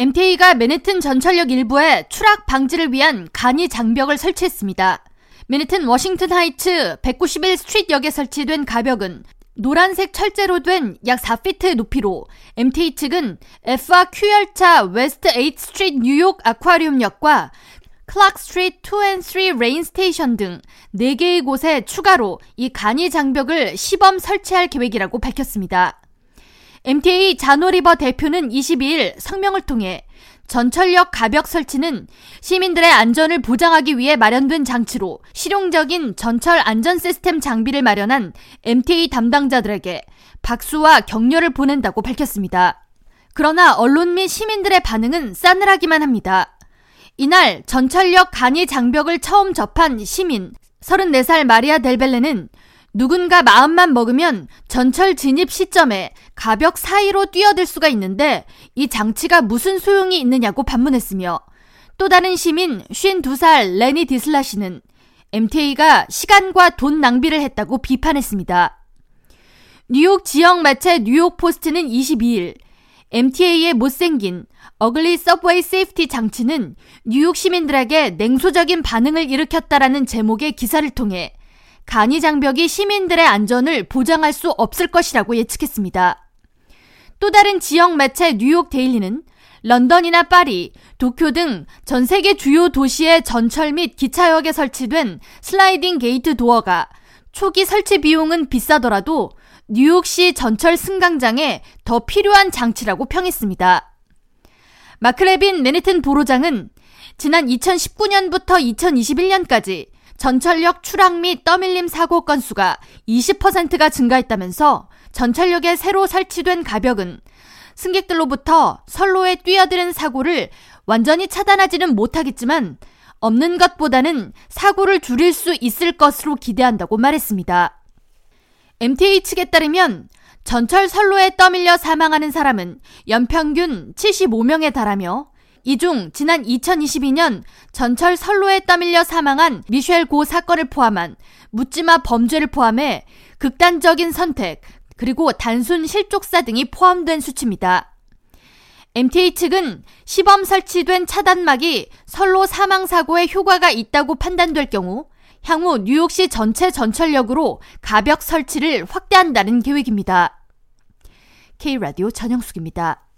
MTA가 맨해튼 전철역 일부에 추락 방지를 위한 간이 장벽을 설치했습니다. 맨해튼 워싱턴 하이츠 191 Street역에 설치된 가벽은 노란색 철제로 된 약 4피트 높이로 MTA 측은 F와 Q 열차 West 8 Street New York Aquarium역과 Clark Street 2 3 train station 등 4개의 곳에 추가로 이 간이 장벽을 시범 설치할 계획이라고 밝혔습니다. MTA 자노리버 대표는 22일 성명을 통해 전철역 가벽 설치는 시민들의 안전을 보장하기 위해 마련된 장치로 실용적인 전철 안전 시스템 장비를 마련한 MTA 담당자들에게 박수와 격려를 보낸다고 밝혔습니다. 그러나 언론 및 시민들의 반응은 싸늘하기만 합니다. 이날 전철역 간이 장벽을 처음 접한 시민 34살 마리아 델벨레는 누군가 마음만 먹으면 전철 진입 시점에 가벽 사이로 뛰어들 수가 있는데 이 장치가 무슨 소용이 있느냐고 반문했으며 또 다른 시민 52살 레니 디슬라 씨는 MTA가 시간과 돈 낭비를 했다고 비판했습니다. 뉴욕 지역 매체 뉴욕 포스트는 22일 MTA의 못생긴 ugly subway safety 장치는 뉴욕 시민들에게 냉소적인 반응을 일으켰다라는 제목의 기사를 통해 간이 장벽이 시민들의 안전을 보장할 수 없을 것이라고 예측했습니다. 또 다른 지역 매체 뉴욕 데일리는 런던이나 파리, 도쿄 등 전 세계 주요 도시의 전철 및 기차역에 설치된 sliding gate door가 초기 설치 비용은 비싸더라도 뉴욕시 전철 승강장에 더 필요한 장치라고 평했습니다. 마크 레빈 맨해튼 borough장은 지난 2019년부터 2021년까지 전철역 추락 및 떠밀림 사고 건수가 20%가 증가했다면서 전철역에 새로 설치된 가벽은 승객들로부터 선로에 뛰어드는 사고를 완전히 차단하지는 못하겠지만 없는 것보다는 사고를 줄일 수 있을 것으로 기대한다고 말했습니다. MTA 측에 따르면 전철 선로에 떠밀려 사망하는 사람은 연평균 75명에 달하며 이 중 지난 2022년 전철 선로에 떠밀려 사망한 미셸 고 사건을 포함한 묻지마 범죄를 포함해 극단적인 선택 그리고 단순 실족사 등이 포함된 수치입니다. MTA 측은 시범 설치된 차단막이 선로 사망 사고에 효과가 있다고 판단될 경우 향후 뉴욕시 전체 전철역으로 가벽 설치를 확대한다는 계획입니다. K라디오 전영숙입니다.